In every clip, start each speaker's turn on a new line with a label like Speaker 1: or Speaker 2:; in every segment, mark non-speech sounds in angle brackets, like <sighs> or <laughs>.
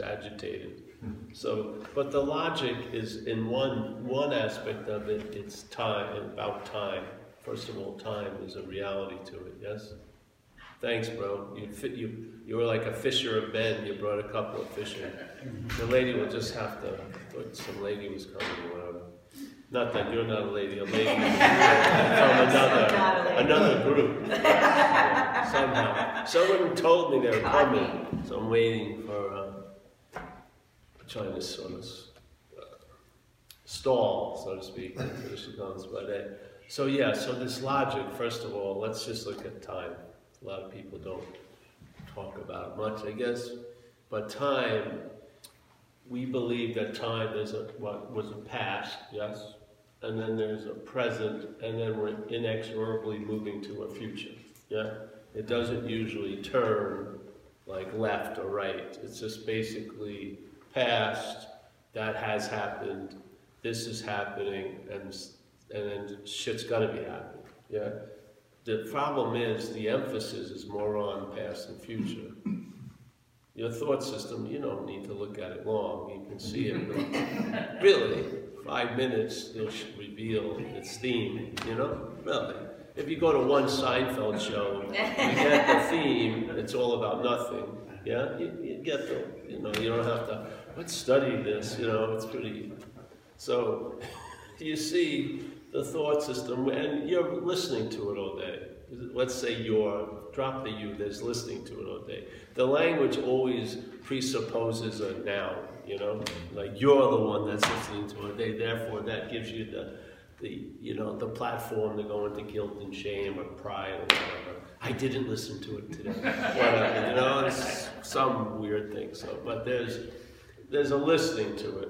Speaker 1: agitated. So, but the logic is in one one aspect of it. It's time about time. First of all, time is a reality to it. Yes. Thanks, bro. You fit you. You were like a fisher of men. You brought a couple of fish in. The lady will just have to. Some lady was coming or whatever. Not that you're not a lady. A lady from <laughs> another another group. Somehow, someone told me they were coming, so I'm waiting for. Uh, to sort of uh, stall, so to speak, until she comes. But uh, so yeah, so this logic. First of all, let's just look at time. A lot of people don't talk about it much, I guess. But time, we believe that time is a what was a past, yes, and then there's a present, and then we're inexorably moving to a future. Yeah, it doesn't usually turn like left or right. It's just basically past, that has happened, this is happening, and, and then shit's gonna be happening, yeah? The problem is, the emphasis is more on past and future. Your thought system, you don't need to look at it long, you can see it, <laughs> really, five minutes, it'll reveal its theme, you know, really. If you go to one Seinfeld show, you get the theme, it's all about nothing, yeah? You, you get the, you know, you don't have to let's study this, you know, it's pretty. So <laughs> you see the thought system, and you're listening to it all day. Let's say you're, drop the you, there's listening to it all day. The language always presupposes a noun, you know, like you're the one that's listening to it. They, therefore, that gives you the, the, you know, the platform to go into guilt and shame or pride or whatever. I didn't listen to it today. whatever, uh, you know, it's some weird thing. So, but there's, there's a listening to it.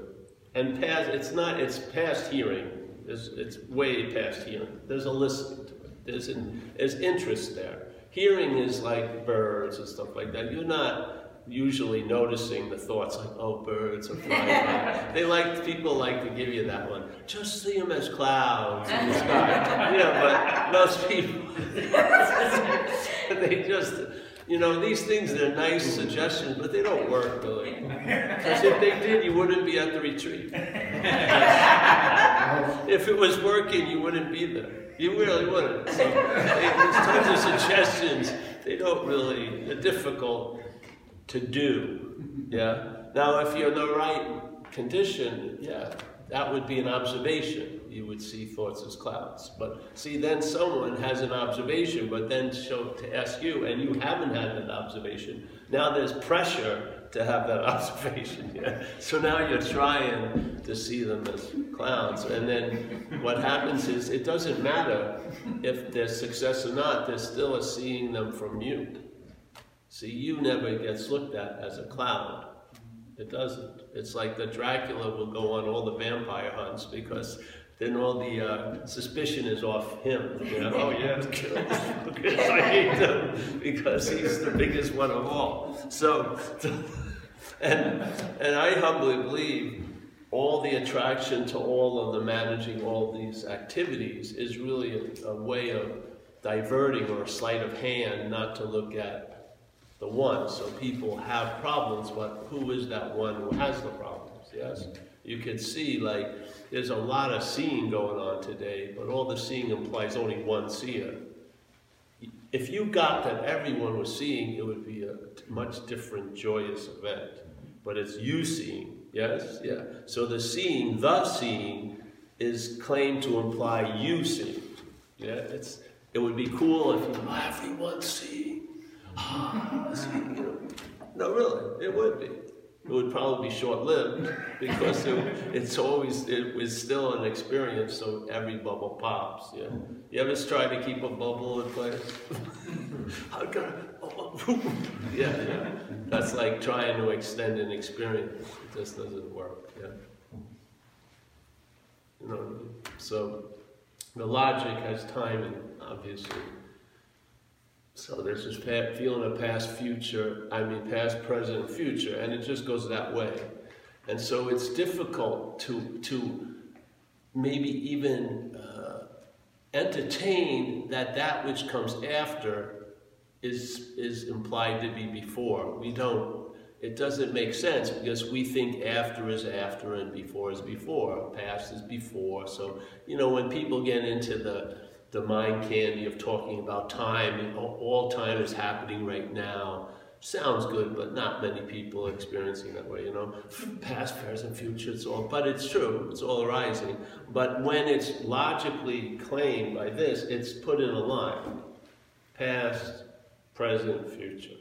Speaker 1: And past, it's not, it's past hearing. It's, it's way past hearing. There's a listening to it. There's, an, there's interest there. Hearing is like birds and stuff like that. You're not usually noticing the thoughts like, oh, birds are flying <laughs> They like, people like to give you that one. Just see them as clouds in the sky. yeah, but most people, <laughs> they just, you know, these things, they're nice suggestions, but they don't work really. Because if they did, you wouldn't be at the retreat. <laughs> if it was working, you wouldn't be there. You really wouldn't. So there's tons of suggestions. They don't really, they're difficult to do. Yeah? Now, if you're in the right condition, yeah, that would be an observation. You would see thoughts as clouds. But see, then someone has an observation, but then show to ask you, and you haven't had that observation. Now there's pressure to have that <laughs> observation. Yeah? So now you're trying to see them as clouds. And then what happens is it doesn't matter if there's success or not, there's still a seeing them from you. See, you never gets looked at as a cloud. It doesn't. It's like the Dracula will go on all the vampire hunts because then all the uh, suspicion is off him. You know? <laughs> oh yeah, because I hate him because he's the biggest one of all. So, <laughs> and and I humbly believe all the attraction to all of the managing all these activities is really a, a way of diverting or a sleight of hand not to look at the one. So people have problems, but who is that one who has the problems? Yes? You can see, like, there's a lot of seeing going on today, but all the seeing implies only one seer. If you got that everyone was seeing, it would be a much different, joyous event. But it's you seeing, yes? Yeah. So the seeing, the seeing, is claimed to imply you seeing. Yeah? It's, it would be cool if you, everyone's seeing no, really, it would be. It would probably be short-lived <laughs> because it, it's always it was still an experience. So every bubble pops. Yeah. You ever try to keep a bubble in place? <laughs> I got <laughs> yeah, yeah. That's like trying to extend an experience. It just doesn't work. Yeah. You know. So the logic has timing, obviously. So there's this feeling of past, future, I mean past, present, future, and it just goes that way. And so it's difficult to, to maybe even uh, entertain that that which comes after is, is implied to be before. We don't, it doesn't make sense because we think after is after and before is before, past is before. So, you know, when people get into the, the mind candy of talking about time, all time is happening right now, sounds good, but not many people are experiencing that way, you know. Past, present, future, it's all, but it's true, it's all arising. But when it's logically claimed by this, it's put in a line. Past, present, future.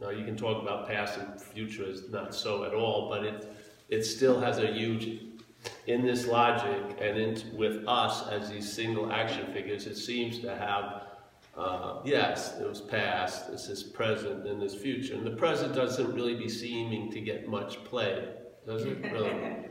Speaker 1: Now you can talk about past and future as not so at all, but it, it still has a huge, in this logic and in, with us as these single action figures, it seems to have, uh, yes, it was past, this is present, and this future. And the present doesn't really be seeming to get much play, does it? <laughs> Really?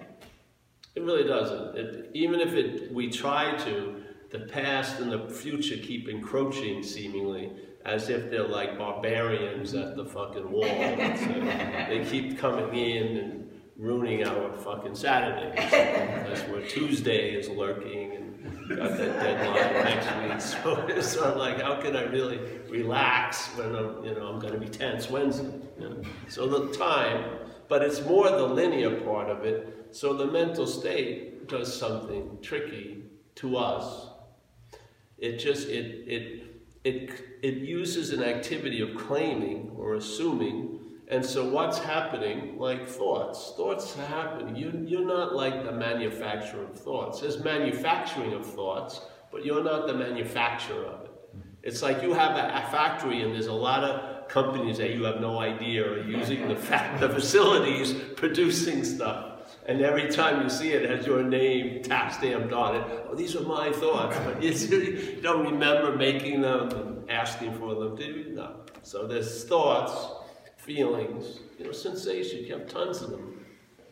Speaker 1: it really doesn't. It, even if it, we try to, the past and the future keep encroaching seemingly, as if they're like barbarians at the fucking wall. they keep coming in and ruining our fucking Saturdays. <laughs> That's where Tuesday is lurking and got that deadline next week. <laughs> So it's sort of like, how can I really relax when I'm, you know, I'm going to be tense Wednesday? You know? So the time, but it's more the linear part of it. So the mental state does something tricky to us. It just, it, it, it, it uses an activity of claiming or assuming. And so what's happening, like thoughts, thoughts happen. You, you're not like the manufacturer of thoughts. There's manufacturing of thoughts, but you're not the manufacturer of it. It's like you have a, a factory and there's a lot of companies that you have no idea are using the, the facilities producing stuff. And every time you see it, it has your name tap stamped on it. Oh, these are my thoughts. But <laughs> you don't remember making them and asking for them, do you? No. So there's thoughts, feelings, you know, sensations. You have tons of them.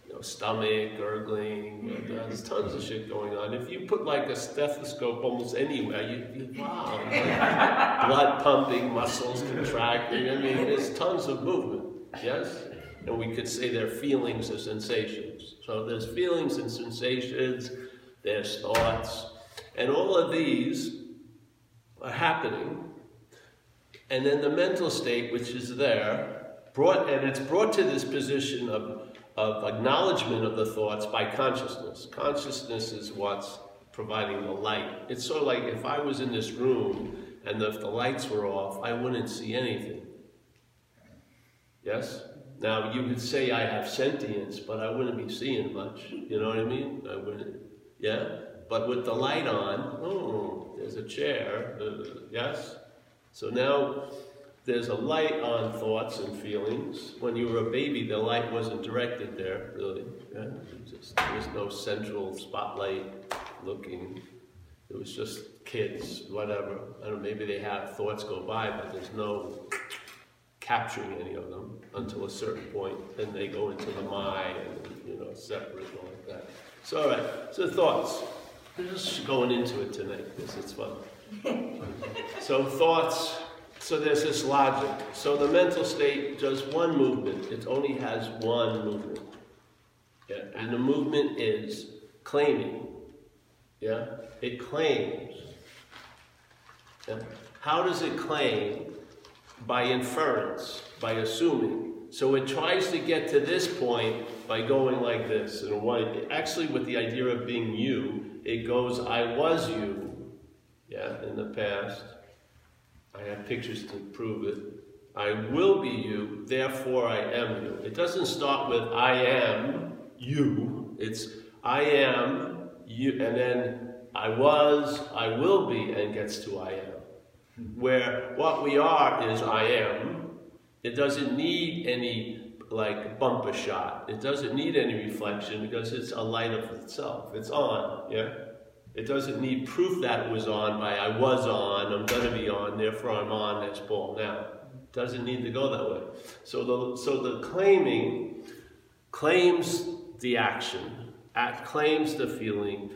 Speaker 1: You know, stomach, gurgling, there's tons of shit going on. If you put like a stethoscope almost anywhere, you, you wow, like <laughs> blood pumping, muscles contracting. I mean, there's tons of movement. Yes? and we could say they're feelings or sensations. So there's feelings and sensations, there's thoughts, and all of these are happening. And then the mental state, which is there, brought and it's brought to this position of, of acknowledgement of the thoughts by consciousness. Consciousness is what's providing the light. It's sort of like if I was in this room and if the lights were off, I wouldn't see anything. Yes? Now, you could say I have sentience, but I wouldn't be seeing much. You know what I mean? I wouldn't, yeah? But with the light on, oh, there's a chair, uh, yes? So now there's a light on thoughts and feelings. When you were a baby, the light wasn't directed there, really. Yeah? Just, there was no central spotlight looking. It was just kids, whatever. I don't know, maybe they have thoughts go by, but there's no capturing any of them until a certain point. Then they go into the mind and, you know, separate and all like that. So, all right. So thoughts. We're just going into it tonight because it's fun. <laughs> so thoughts. So there's this logic. So the mental state does one movement. It only has one movement. Yeah? And the movement is claiming. Yeah? It claims. Yeah? How does it claim? by inference, by assuming. So it tries to get to this point by going like this. And what, actually, with the idea of being you, it goes, I was you, yeah, in the past. I have pictures to prove it. I will be you, therefore I am you. It doesn't start with I am you. It's I am you, and then I was, I will be, and gets to I am where what we are is I am. It doesn't need any like bumper shot. It doesn't need any reflection because it's a light of itself. It's on, yeah? It doesn't need proof that it was on by I was on, I'm gonna be on, therefore I'm on, that's Paul now. It doesn't need to go that way. So the, so the claiming claims the action, act, claims the feeling,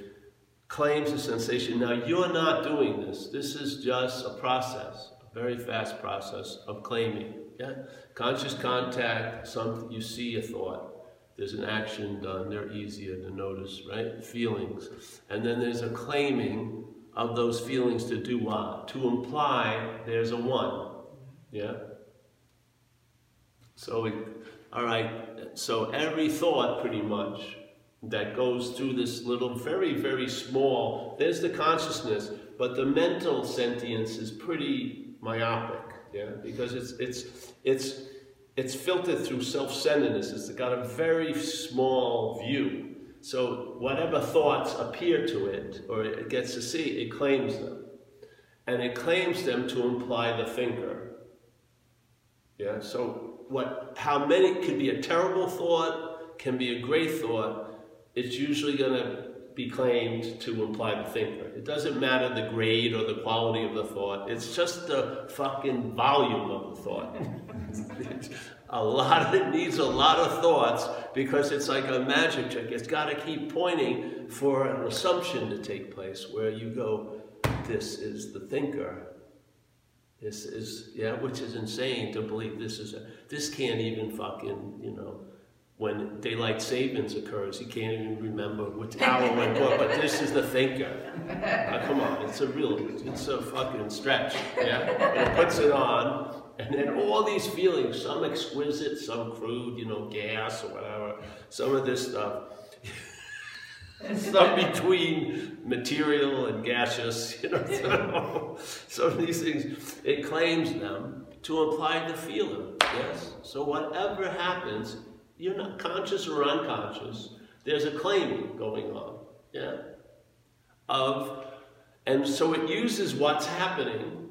Speaker 1: claims the sensation. Now, you're not doing this. This is just a process, a very fast process of claiming. Yeah? Conscious contact, something you see a thought. There's an action done, they're easier to notice, right? Feelings. And then there's a claiming of those feelings to do what? To imply there's a one. Yeah? So we, All right, so every thought pretty much that goes through this little, very, very small, there's the consciousness, but the mental sentience is pretty myopic, yeah, because it's, it's, it's, it's filtered through self-centeredness. It's got a very small view. So whatever thoughts appear to it, or it gets to see, it claims them. And it claims them to imply the thinker. Yeah, so what, how many, could be a terrible thought, can be a great thought, it's usually going to be claimed to imply the thinker. It doesn't matter the grade or the quality of the thought. It's just the fucking volume of the thought. <laughs> a lot of, it needs a lot of thoughts because it's like a magic trick. It's got to keep pointing for an assumption to take place where you go, this is the thinker. This is, yeah, which is insane to believe this is a, this can't even fucking, you know, when daylight savings occurs, he can't even remember which hour went what, but this is the thinker. come on, it's a real, it's a fucking stretch, yeah? And it puts it on, and then all these feelings, some exquisite, some crude, you know, gas or whatever, some of this stuff. <laughs> some between material and gaseous, you know, some of these things, it claims them to imply the feeler, yes? So whatever happens, you're not conscious or unconscious, there's a claiming going on, yeah? Of, and so it uses what's happening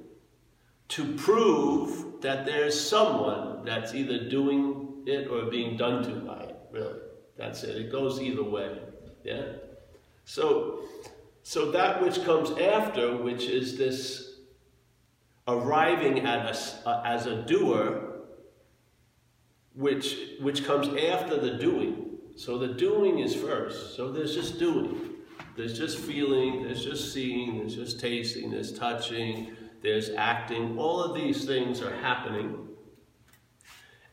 Speaker 1: to prove that there's someone that's either doing it or being done to by it, really. That's it. It goes either way, yeah? So, so that which comes after, which is this arriving at a, as a doer, which, which comes after the doing. So the doing is first. So there's just doing. There's just feeling, there's just seeing, there's just tasting, there's touching, there's acting. All of these things are happening.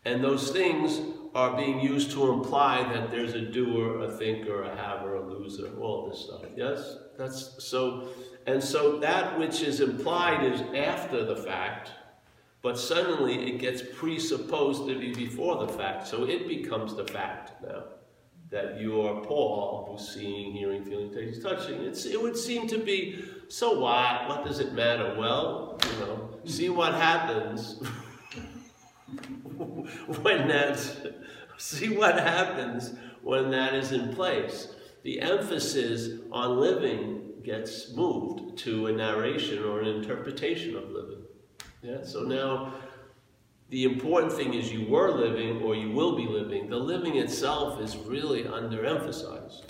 Speaker 1: And those things are being used to imply that there's a doer, a thinker, a haver, a loser, all this stuff. Yes? That's so and so that which is implied is after the fact, but suddenly it gets presupposed to be before the fact. So it becomes the fact now. That you are Paul, who's seeing, hearing, feeling, tasting, touching. It's, it would seem to be, so what? What does it matter? Well, you know, see what happens <laughs> when that's, see what happens when that is in place. The emphasis on living gets moved to a narration or an interpretation of living. Yeah, so now the important thing is you were living or you will be living. The living itself is really underemphasized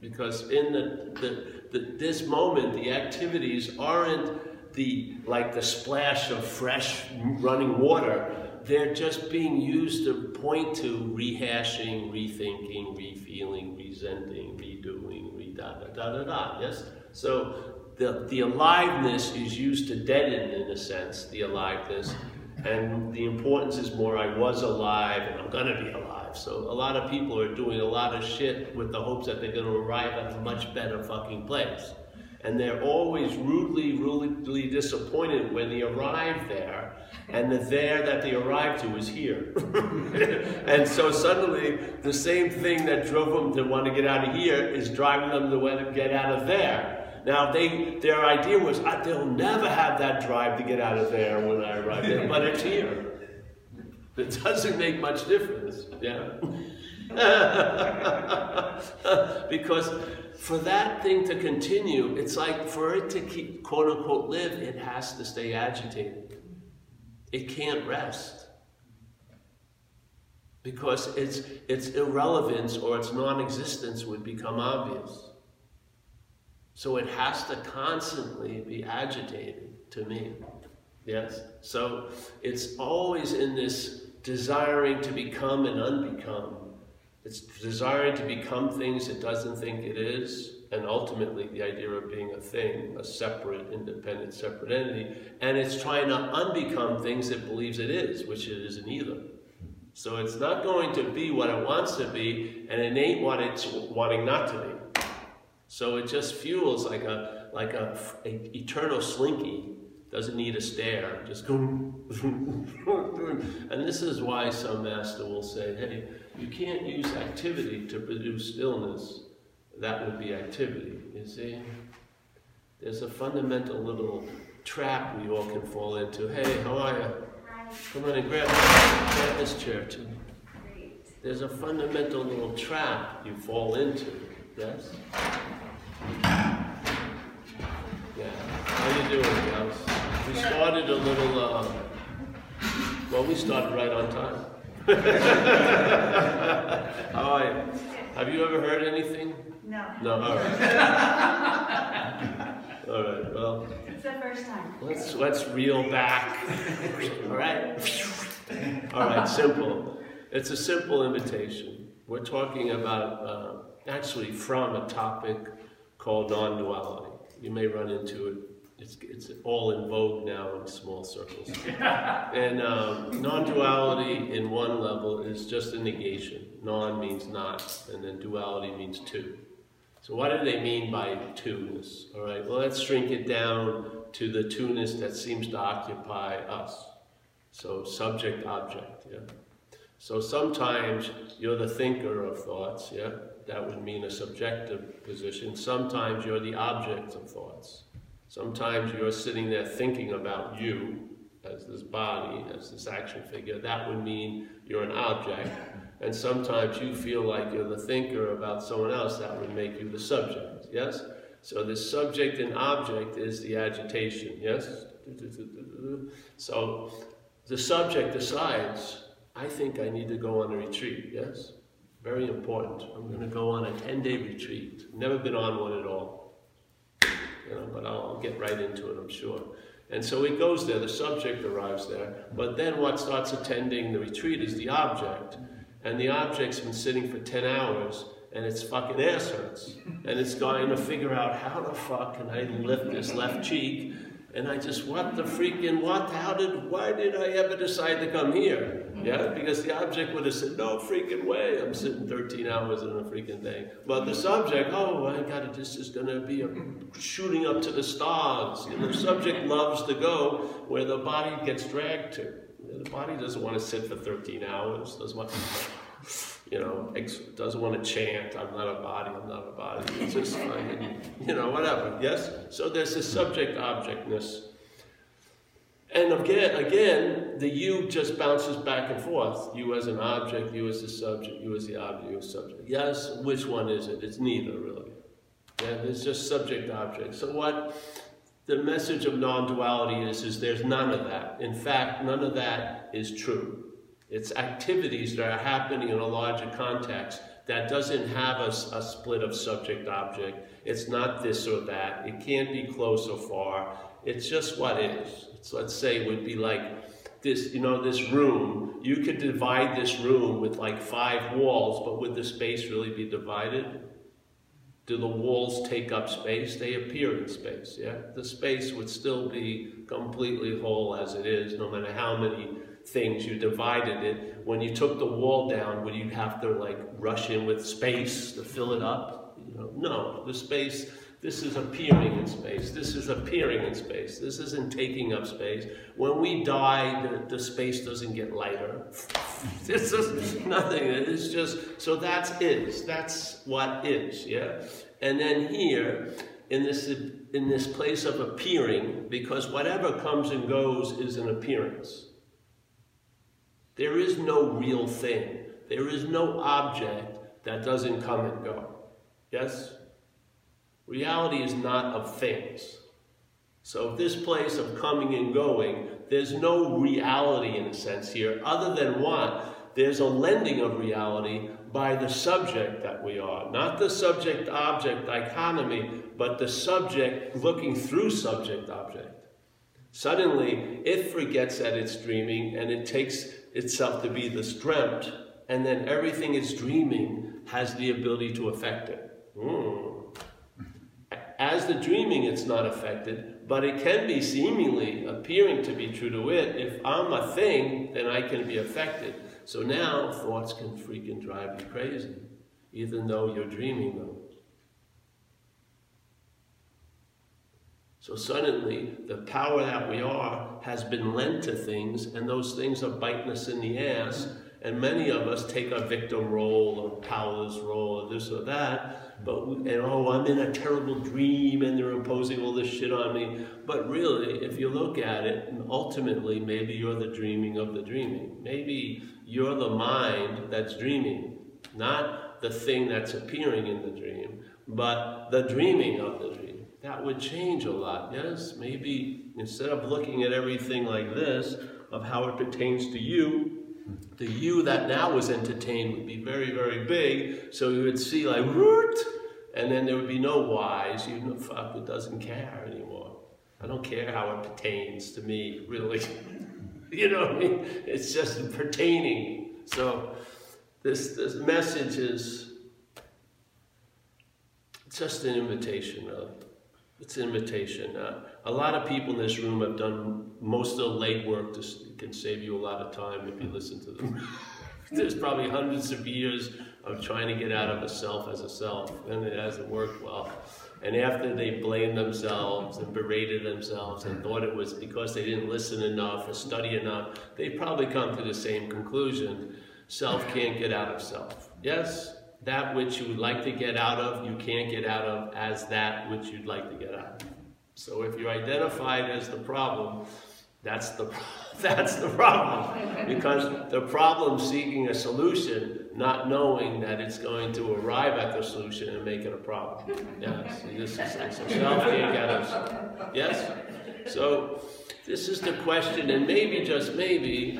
Speaker 1: because in the, the, the, this moment, the activities aren't the like the splash of fresh running water they're just being used to point to rehashing, rethinking, refeeling, resenting, redoing, re da da da da da. Yes? So the, the aliveness is used to deaden, in a sense, the aliveness. And the importance is more, I was alive and I'm going to be alive. So a lot of people are doing a lot of shit with the hopes that they're going to arrive at a much better fucking place. And they're always rudely, rudely disappointed when they arrive there and the there that they arrived to is here. <laughs> and so suddenly, the same thing that drove them to want to get out of here is driving them to want to get out of there. Now, they, their idea was, they'll never have that drive to get out of there when I arrive there, but it's here. It doesn't make much difference, yeah? <laughs> because for that thing to continue, it's like for it to keep, quote unquote, live, it has to stay agitated. It can't rest. Because its, its irrelevance or its non existence would become obvious. So it has to constantly be agitated to me. Yes? So it's always in this desiring to become and unbecome. It's desiring to become things it doesn't think it is, and ultimately the idea of being a thing, a separate, independent, separate entity, and it's trying to unbecome things it believes it is, which it isn't either. So it's not going to be what it wants to be, and it ain't what it's wanting not to be. So it just fuels like a like a, a eternal slinky Doesn't need a stare, just go. <laughs> and this is why some master will say, hey, you can't use activity to produce stillness. That would be activity, you see? There's a fundamental little trap we all can fall into. Hey, how are you? Come on and grab, grab this chair too. There's a fundamental little trap you fall into, yes? Yeah. How you doing, guys? We started a little, uh, well, we started right on time. <laughs> How are you? Have you ever heard anything?
Speaker 2: No.
Speaker 1: No, all right. <laughs> all right, well.
Speaker 2: It's the first time.
Speaker 1: Let's, let's reel back. All right? All right, simple. It's a simple invitation. We're talking about, uh, actually, from a topic called non duality. You may run into it. It's, it's all in vogue now in small circles. <laughs> and um, non duality, in one level, is just a negation. Non means not, and then duality means two. So, what do they mean by two-ness? All right, well, let's shrink it down to the two-ness that seems to occupy us. So, subject object, yeah? So, sometimes you're the thinker of thoughts, yeah? That would mean a subjective position. Sometimes you're the object of thoughts. Sometimes you're sitting there thinking about you as this body, as this action figure. That would mean you're an object. And sometimes you feel like you're the thinker about someone else. That would make you the subject. Yes? So the subject and object is the agitation. Yes? So the subject decides, I think I need to go on a retreat. Yes? Very important. I'm going to go on a 10 day retreat. Never been on one at all. You know, but I'll get right into it, I'm sure. And so he goes there, the subject arrives there, but then what starts attending the retreat is the object. And the object's been sitting for 10 hours, and its fucking ass hurts. And it's going to figure out how the fuck can I lift this left cheek and I just, what the freaking, what, how did, why did I ever decide to come here? Mm-hmm. Yeah, because the object would have said, no freaking way, I'm sitting 13 hours in a freaking thing. But the subject, oh, I got it, this is going to be a shooting up to the stars. And the subject loves to go where the body gets dragged to. The body doesn't want to sit for 13 hours, doesn't want to you know, doesn't want to chant, I'm not a body, I'm not a body. It's just fine, you know, whatever, yes? So there's this subject objectness. And again, again, the you just bounces back and forth. You as an object, you as the subject, you as the object, you as subject. Yes, which one is it? It's neither, really. Yeah, it's just subject object. So what the message of non-duality is, is there's none of that. In fact, none of that is true. It's activities that are happening in a larger context that doesn't have a, a split of subject object. It's not this or that. It can't be close or far. It's just what is. It's, let's say would be like this, you know, this room. You could divide this room with like five walls, but would the space really be divided? Do the walls take up space? They appear in space, yeah? The space would still be completely whole as it is, no matter how many things, you divided it. When you took the wall down, would you have to like rush in with space to fill it up? You know, no, the space, this is appearing in space. This is appearing in space. This isn't taking up space. When we die, the, the space doesn't get lighter. <laughs> it's just nothing. It's just, so that's is. That's what is, yeah? And then here, in this, in this place of appearing, because whatever comes and goes is an appearance. There is no real thing. There is no object that doesn't come and go. Yes? Reality is not of things. So this place of coming and going, there's no reality in a sense here, other than what? There's a lending of reality by the subject that we are. Not the subject-object dichotomy, but the subject looking through subject-object. Suddenly, it forgets that it's dreaming and it takes itself to be this dreamt, and then everything it's dreaming has the ability to affect it. Mm. As the dreaming, it's not affected, but it can be seemingly appearing to be true to it. If I'm a thing, then I can be affected. So now thoughts can freaking drive you crazy, even though you're dreaming them. So suddenly, the power that we are has been lent to things, and those things are biting us in the ass. And many of us take a victim role or powerless role or this or that. But and oh, I'm in a terrible dream, and they're imposing all this shit on me. But really, if you look at it, ultimately, maybe you're the dreaming of the dreaming. Maybe you're the mind that's dreaming, not the thing that's appearing in the dream, but the dreaming of the dream that would change a lot, yes? Maybe instead of looking at everything like this, of how it pertains to you, the you that now was entertained would be very, very big, so you would see like, root, and then there would be no whys. You know, fuck, it doesn't care anymore. I don't care how it pertains to me, really. <laughs> you know what I mean? It's just pertaining. So this, this message is just an invitation, really. It's an invitation. Uh, a lot of people in this room have done most of the legwork to can save you a lot of time if you listen to them. <laughs> There's probably hundreds of years of trying to get out of a self as a self, and it hasn't worked well. And after they blamed themselves and berated themselves and thought it was because they didn't listen enough or study enough, they probably come to the same conclusion. Self can't get out of self. Yes? That which you would like to get out of, you can't get out of as that which you'd like to get out of. So if you're identified as the problem, that's the, <laughs> that's the problem. Because the problem seeking a solution, not knowing that it's going to arrive at the solution and make it a problem. Yes, this is. Yes? So this is the question, and maybe, just maybe,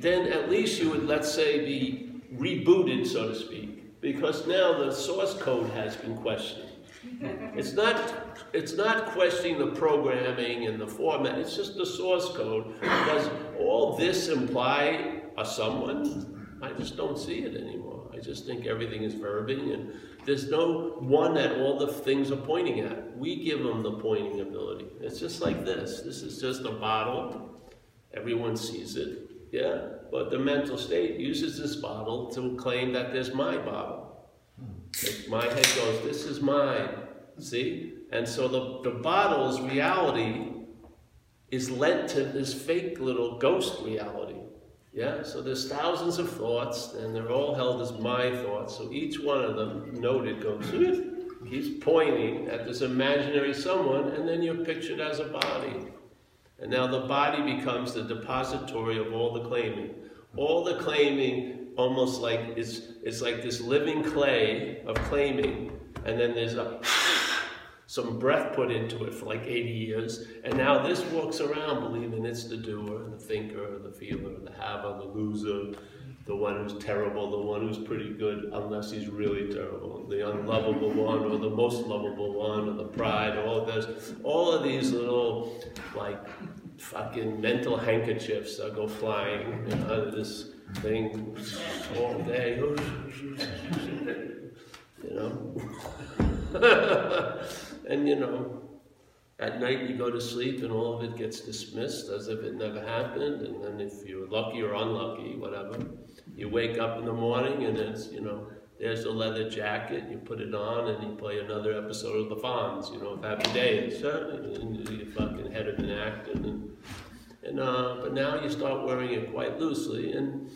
Speaker 1: then at least you would, let's say, be rebooted, so to speak because now the source code has been questioned. It's not, it's not questioning the programming and the format, it's just the source code. Does all this imply a someone? I just don't see it anymore. I just think everything is verbing and there's no one that all the things are pointing at. We give them the pointing ability. It's just like this. This is just a bottle. Everyone sees it. Yeah, but the mental state uses this bottle to claim that there's my bottle. My head goes, this is mine. See? And so the, the bottle's reality is lent to this fake little ghost reality. Yeah, so there's thousands of thoughts, and they're all held as my thoughts. So each one of them noted goes, keeps pointing at this imaginary someone, and then you're pictured as a body. And now the body becomes the depository of all the claiming. All the claiming almost like is it's like this living clay of claiming, and then there's a some breath put into it for like 80 years, and now this walks around believing it's the doer, the thinker, the feeler, the haver, the loser, the one who's terrible, the one who's pretty good, unless he's really terrible, the unlovable one, or the most lovable one, or the pride, all of this, all of these little like fucking mental handkerchiefs that go flying out of this thing all day, <laughs> you know. <laughs> and you know, at night you go to sleep and all of it gets dismissed as if it never happened, and then if you're lucky or unlucky, whatever, you wake up in the morning and it's, you know, there's a leather jacket, you put it on and you play another episode of the Fonz, you know, of Happy Days, and you fucking head of an act, and, and uh, but now you start wearing it quite loosely, and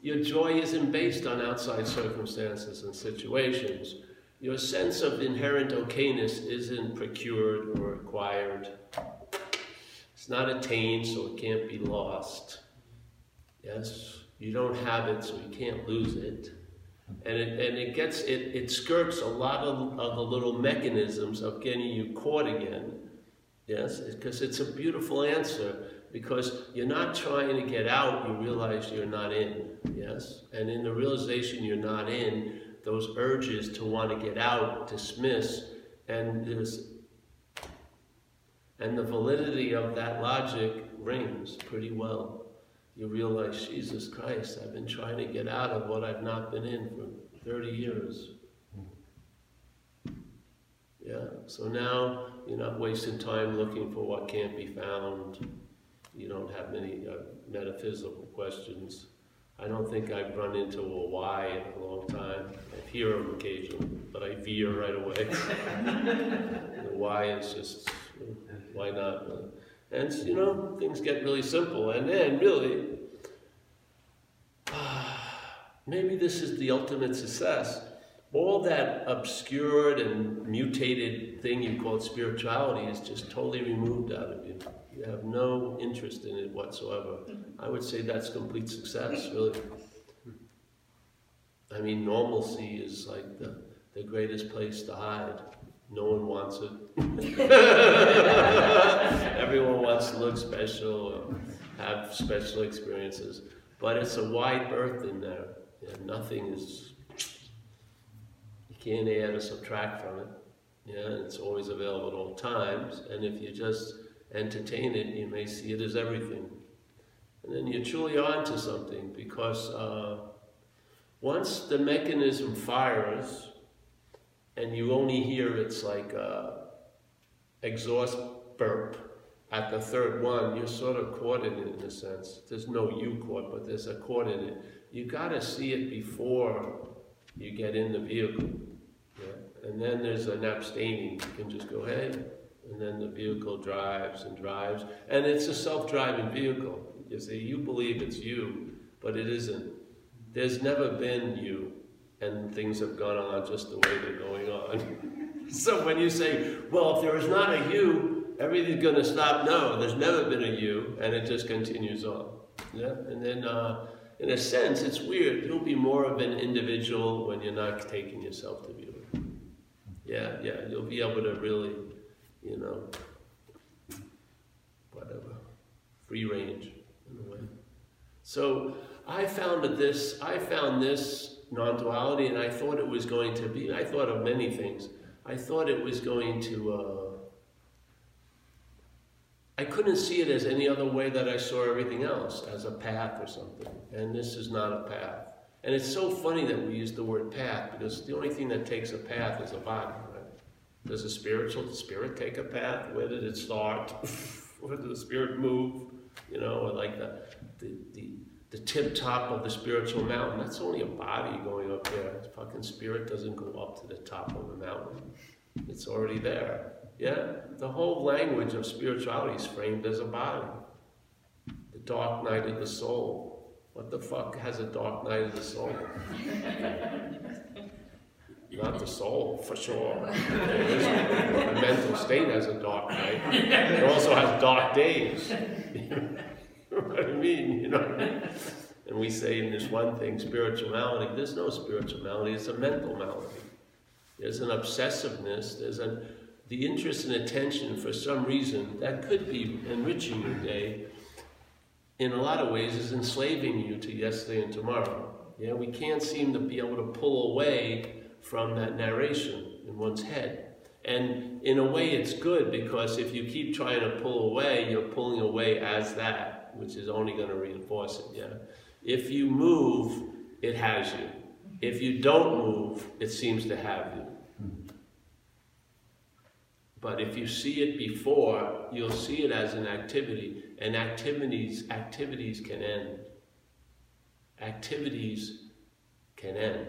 Speaker 1: your joy isn't based on outside circumstances and situations. Your sense of inherent okayness isn't procured or acquired. It's not attained, so it can't be lost. Yes? You don't have it, so you can't lose it. And it, and it gets, it, it skirts a lot of, of the little mechanisms of getting you caught again. Yes, because it's a beautiful answer. Because you're not trying to get out, you realize you're not in. Yes? And in the realization you're not in, those urges to want to get out dismiss. And there's and the validity of that logic rings pretty well you realize, Jesus Christ, I've been trying to get out of what I've not been in for 30 years. Yeah, so now you're not wasting time looking for what can't be found. You don't have many uh, metaphysical questions. I don't think I've run into a why in a long time. I hear them occasionally, but I veer right away. <laughs> the why is just Why not? And, you know, things get really simple. And then, really, <sighs> maybe this is the ultimate success. All that obscured and mutated thing you call spirituality is just totally removed out of you. You have no interest in it whatsoever. I would say that's complete success, really. I mean, normalcy is like the, the greatest place to hide. No one wants it. <laughs> Everyone wants to look special, have special experiences. But it's a wide berth in there. And nothing is, you can't add or subtract from it. Yeah, it's always available at all times. And if you just entertain it, you may see it as everything. And then you're truly on to something because uh, once the mechanism fires and you only hear it's like uh, exhaust burp at the third one, you're sort of caught in it in a sense. There's no you caught, but there's a caught in it. You got to see it before you get in the vehicle. Yeah? And then there's an abstaining. You can just go, hey, and then the vehicle drives and drives. And it's a self-driving vehicle. You see, you believe it's you, but it isn't. There's never been you, and things have gone on just the way they're going on. <laughs> so when you say, well, if there is not a you, everything's going to stop. No, there's never been a you, and it just continues on. Yeah? And then, uh, in a sense, it's weird. You'll be more of an individual when you're not taking yourself to view. Yeah, yeah, you'll be able to really you know, whatever, free range in a way. So I found that this, I found this non-duality, and I thought it was going to be. I thought of many things. I thought it was going to. Uh, I couldn't see it as any other way that I saw everything else, as a path or something. And this is not a path. And it's so funny that we use the word path because the only thing that takes a path is a body. Does the spiritual spirit take a path? Where did it start? <laughs> Where did the spirit move? You know, like the, the, the, the tip top of the spiritual mountain. That's only a body going up there. The fucking spirit doesn't go up to the top of the mountain. It's already there. Yeah? The whole language of spirituality is framed as a body. The dark night of the soul. What the fuck has a dark night of the soul? <laughs> not the soul, for sure. the mental state has a dark night. It also has dark days. <laughs> what I mean? You know And we say in this one thing, spirituality, there's no spirituality, it's a mental malady. There's an obsessiveness, there's an, the interest and attention for some reason that could be enriching your day in a lot of ways is enslaving you to yesterday and tomorrow. Yeah, we can't seem to be able to pull away from that narration in one's head. And in a way, it's good because if you keep trying to pull away, you're pulling away as that, which is only going to reinforce it. Yeah. If you move, it has you. If you don't move, it seems to have you. But if you see it before, you'll see it as an activity, and activities activities can end. Activities can end.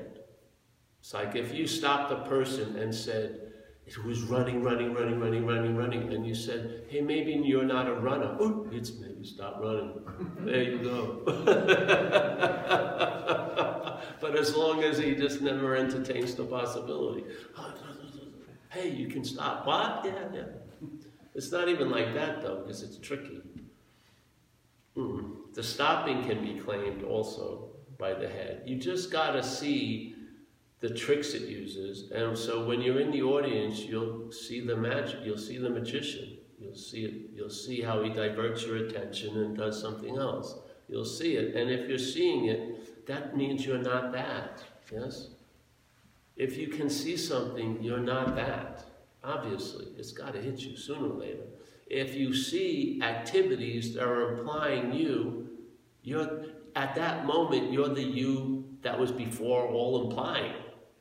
Speaker 1: It's like if you stopped a person and said, it was running, running, running, running, running, running, and you said, hey, maybe you're not a runner. Ooh, it's maybe stop running. There you go. <laughs> but as long as he just never entertains the possibility, <laughs> hey, you can stop. What? Yeah, yeah. It's not even like that, though, because it's tricky. Mm. The stopping can be claimed also by the head. You just got to see the tricks it uses. And so when you're in the audience, you'll see the magic, you'll see the magician. You'll see it, you'll see how he diverts your attention and does something else. You'll see it. And if you're seeing it, that means you're not that. Yes? If you can see something, you're not that. Obviously, it's got to hit you sooner or later. If you see activities that are implying you, you're at that moment you're the you that was before all implying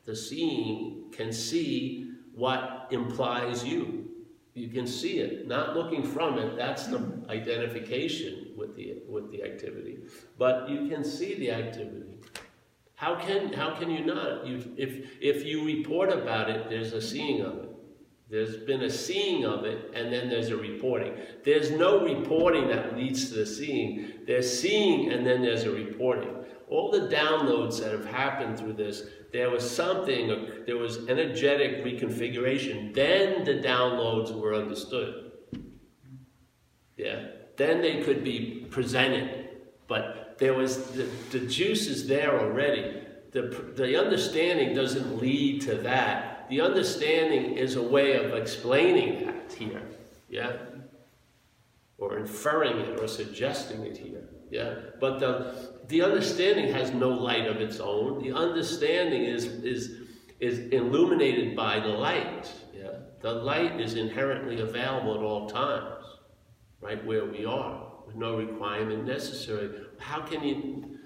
Speaker 1: the seeing can see what implies you. You can see it, not looking from it. That's the identification with the with the activity. But you can see the activity. How can how can you not? You, if if you report about it, there's a seeing of it. There's been a seeing of it, and then there's a reporting. There's no reporting that leads to the seeing. There's seeing, and then there's a reporting. All the downloads that have happened through this, there was something, there was energetic reconfiguration. Then the downloads were understood. Yeah. Then they could be presented. But there was, the, the juice is there already. The, the understanding doesn't lead to that the understanding is a way of explaining that here, yeah? Or inferring it or suggesting it here, yeah? But the, the understanding has no light of its own. The understanding is, is, is illuminated by the light, yeah? The light is inherently available at all times, right where we are, with no requirement necessary. How can you,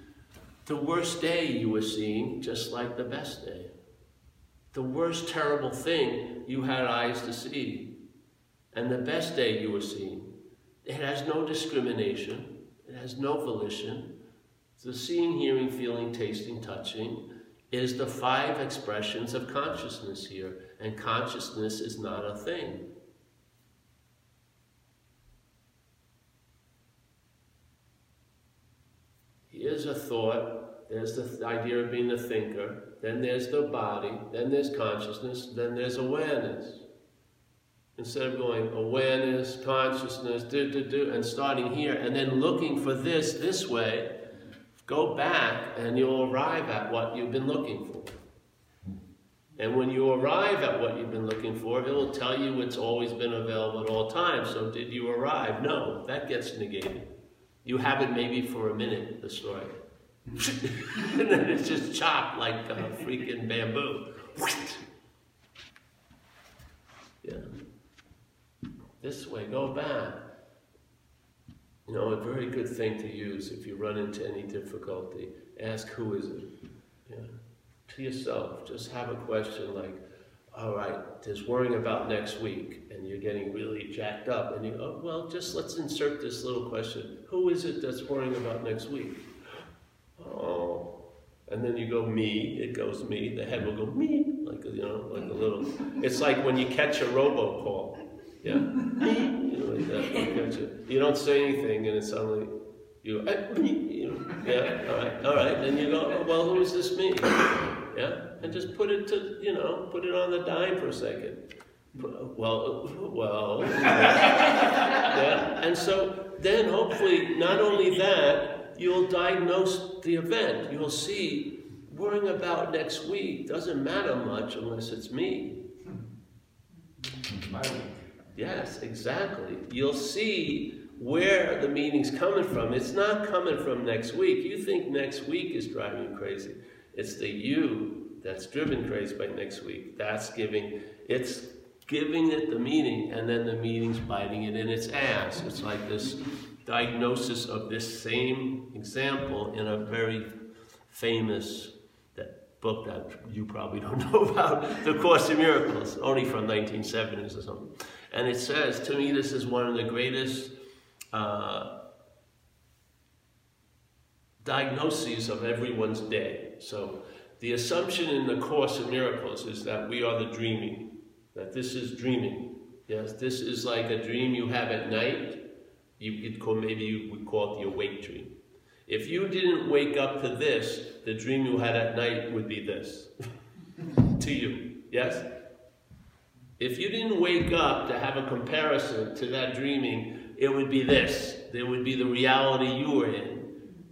Speaker 1: the worst day you were seeing, just like the best day the worst terrible thing you had eyes to see, and the best day you were seeing. It has no discrimination, it has no volition. The seeing, hearing, feeling, tasting, touching is the five expressions of consciousness here, and consciousness is not a thing. Here's a thought, there's the idea of being the thinker, then there's the body, then there's consciousness, then there's awareness. Instead of going awareness, consciousness, do, do, do, and starting here, and then looking for this this way, go back and you'll arrive at what you've been looking for. And when you arrive at what you've been looking for, it will tell you it's always been available at all times. So did you arrive? No, that gets negated. You have it maybe for a minute, the story. <laughs> and then it's just chopped like uh, freaking bamboo. yeah. This way, go back. You know, a very good thing to use if you run into any difficulty. Ask who is it? Yeah. To yourself. Just have a question like, all right, there's worrying about next week, and you're getting really jacked up, and you go, well, just let's insert this little question. Who is it that's worrying about next week? Oh. And then you go me, it goes me, the head will go me, like you know, like a little. It's like when you catch a robocall. Yeah? <laughs> me, you don't say anything and it's suddenly you go, eh, you know, yeah, all right, all right. Then you go, oh, well, who is this me? Yeah? And just put it to, you know, put it on the dime for a second. Well, well, <laughs> yeah. And so then hopefully, not only that, you'll diagnose the event. You'll see worrying about next week doesn't matter much unless it's me. Yes, exactly. You'll see where the meaning's coming from. It's not coming from next week. You think next week is driving you crazy. It's the you that's driven crazy by next week. That's giving, it's giving it the meaning, and then the meaning's biting it in its ass. It's like this diagnosis of this same example in a very famous book that you probably don't <laughs> know about, The Course in Miracles, only from 1970s or something. And it says, to me, this is one of the greatest uh, diagnoses of everyone's day. So the assumption in the Course of Miracles is that we are the dreaming, that this is dreaming. Yes, this is like a dream you have at night, you could call, maybe you would call it the awake dream. If you didn't wake up to this, the dream you had at night would be this <laughs> to you. Yes? If you didn't wake up to have a comparison to that dreaming, it would be this. There would be the reality you were in.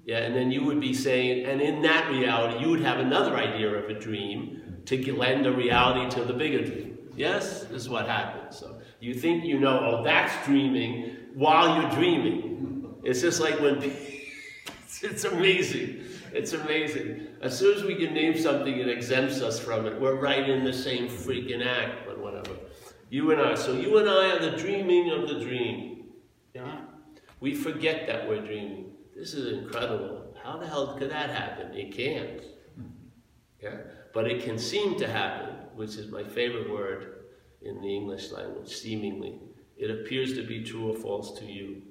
Speaker 1: Yeah, and then you would be saying, and in that reality, you would have another idea of a dream to lend a reality to the bigger dream. Yes? This is what happens. So you think you know, oh, that's dreaming, while you're dreaming. It's just like when, <laughs> it's amazing. It's amazing. As soon as we can name something it exempts us from it, we're right in the same freaking act, but whatever. You and I. So you and I are the dreaming of the dream. Yeah? We forget that we're dreaming. This is incredible. How the hell could that happen? It can't. Yeah? But it can seem to happen, which is my favorite word in the English language, seemingly it appears to be true or false to you.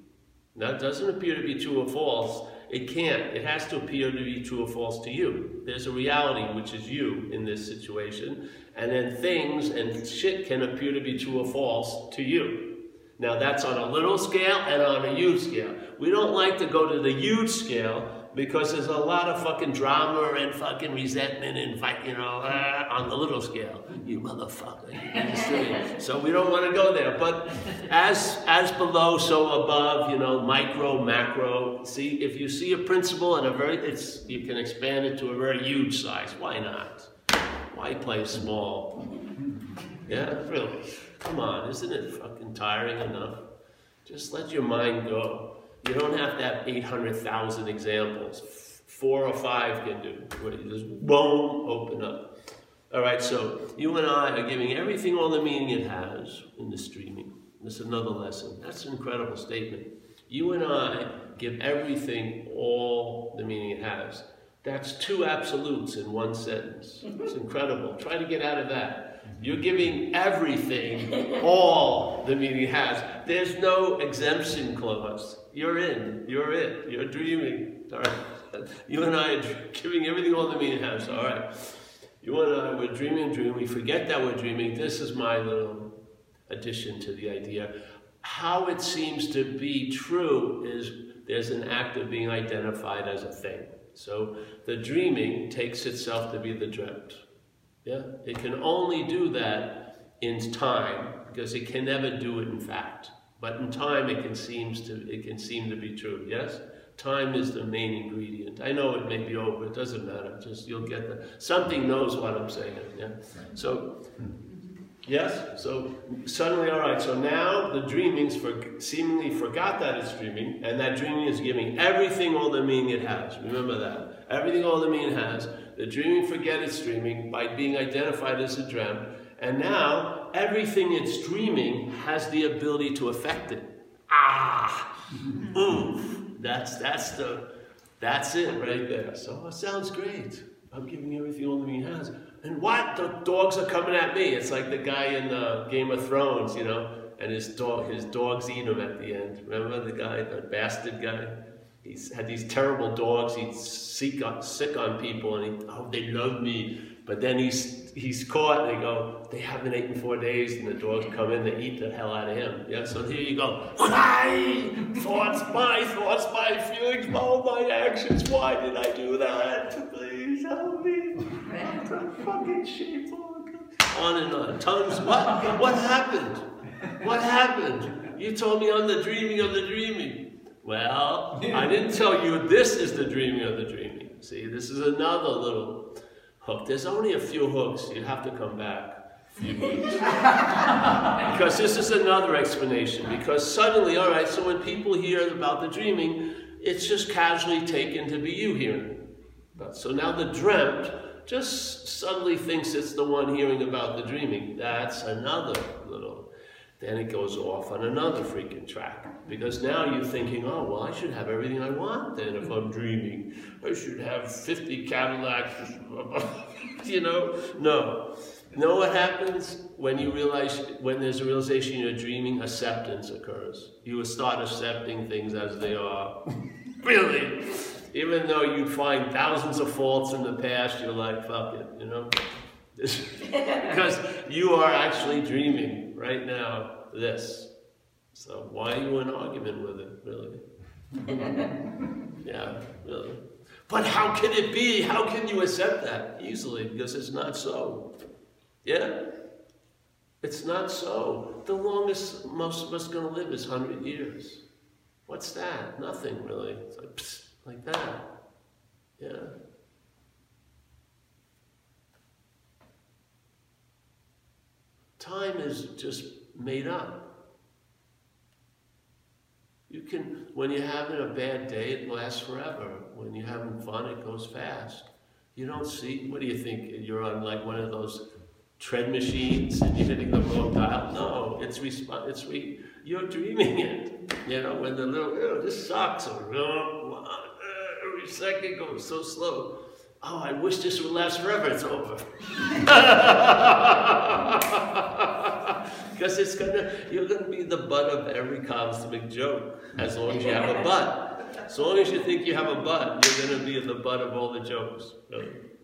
Speaker 1: That doesn't appear to be true or false. It can't. It has to appear to be true or false to you. There's a reality, which is you in this situation, and then things and shit can appear to be true or false to you. Now that's on a little scale and on a huge scale. We don't like to go to the huge scale because there's a lot of fucking drama and fucking resentment and fight, you know, uh, on the little scale. You motherfucker. So we don't want to go there. But as as below, so above, you know, micro, macro. See, if you see a principle in a very, it's you can expand it to a very huge size. Why not? Why play small? Yeah, really. Come on, isn't it fucking tiring enough? Just let your mind go. You don't have to have 800,000 examples. Four or five can do. Just boom, open up. All right, so you and I are giving everything all the meaning it has in the streaming. This is another lesson. That's an incredible statement. You and I give everything all the meaning it has. That's two absolutes in one sentence. It's incredible. Try to get out of that. You're giving everything all the meaning it has. There's no exemption clause. You're in. You're it. You're dreaming. All right. <laughs> You and I are giving everything all the meaning it has. All right. You and I, we're dreaming, dreaming. We forget that we're dreaming. This is my little addition to the idea. How it seems to be true is there's an act of being identified as a thing. So the dreaming takes itself to be the dreamt. Yeah? It can only do that in time because it can never do it in fact. But in time it can seems to it can seem to be true. Yes? Time is the main ingredient. I know it may be over, it doesn't matter. Just you'll get the something knows what I'm saying. Yeah. So Yes? So suddenly, all right, so now the dreamings for, seemingly forgot that it's dreaming, and that dreaming is giving everything all the meaning it has. Remember that. Everything all the meaning it has. The dreaming forget it's dreaming by being identified as a dream, and now everything it's dreaming has the ability to affect it. Ah! <laughs> Oof! That's, that's, the, that's it right there. So it sounds great. I'm giving everything all it has. And what? The dogs are coming at me. It's like the guy in uh, Game of Thrones, you know, and his dog, his dogs eat him at the end. Remember the guy, the bastard guy? He's had these terrible dogs. He's sick on, sick on people, and he, oh, they love me. But then he's he's caught, and they go, they haven't eaten four days, and the dogs come in, they eat the hell out of him. Yeah, so here you go. Why? Thoughts, my thoughts, my feelings, all my actions. Why did I do that? Please help me fucking sheep. On and on. Tongues. What? What happened? What happened? You told me I'm the dreaming of the dreaming. Well, I didn't tell you this is the dreaming of the dreaming. See, this is another little hook. There's only a few hooks. You have to come back. <laughs> because this is another explanation. Because suddenly, all right, so when people hear about the dreaming, it's just casually taken to be you hearing. But so now the dreamt just suddenly thinks it's the one hearing about the dreaming. That's another little. Then it goes off on another freaking track. Because now you're thinking, oh, well, I should have everything I want then if I'm dreaming. I should have 50 Cadillacs. <laughs> you know? No. Know what happens when you realize, when there's a realization you're dreaming, acceptance occurs. You will start accepting things as they are. <laughs> really? even though you find thousands of faults in the past, you're like, fuck it, you know? <laughs> because you are actually dreaming right now this. So why are you in argument with it, really? <laughs> yeah, really. But how can it be? How can you accept that easily? Because it's not so. Yeah? It's not so. The longest most of us going to live is 100 years. What's that? Nothing, really. It's like, psst. Like that. Yeah. Time is just made up. You can, when you're having a bad day, it lasts forever. When you're having fun, it goes fast. You don't see, what do you think? You're on like one of those tread machines and you're hitting the wrong dial? No, it's, resp- it's re- you're dreaming it. You know, when the little, oh, this sucks, or oh, every second goes so slow. Oh, I wish this would last forever. It's over. <laughs> Because it's gonna, you're gonna be the butt of every cosmic joke as long as you have a butt. As long as you think you have a butt, you're going to be the butt of all the jokes.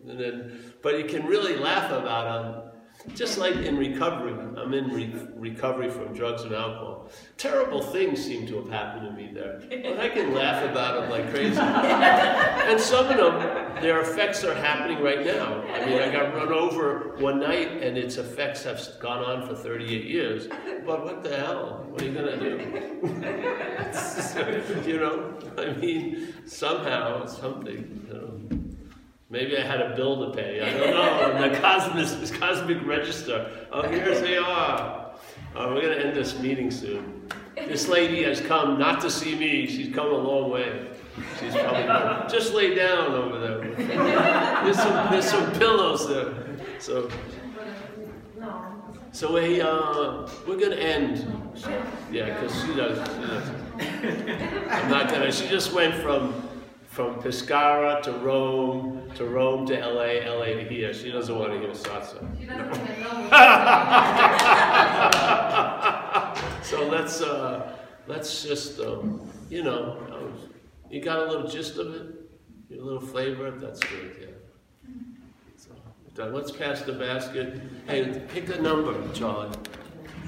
Speaker 1: And then, but you can really laugh about them. Just like in recovery, I'm in re recovery from drugs and alcohol. Terrible things seem to have happened to me there, but I can laugh about them like crazy. and some of them, their effects are happening right now. I mean, I got run over one night, and its effects have gone on for 38 years. But what the hell? What are you gonna do? <laughs> you know, I mean, somehow, something. You know. Maybe I had a bill to pay. I don't know. the cosmic, cosmic register. Oh, here they are. Oh, we're going to end this meeting soon. This lady has come not to see me. She's come a long way. She's probably gonna, just lay down over there. There's some, there's some pillows there. So, so we, uh, we're going to end. Yeah, because she does. She does. I'm not going to. She just went from from Pescara to Rome, to Rome to LA, LA to here. She doesn't want to hear salsa. <laughs> so let's uh, let's just um, you know, you got a little gist of it, a little flavor. That's good, yeah. So let's pass the basket. Hey, pick a number, Charlie.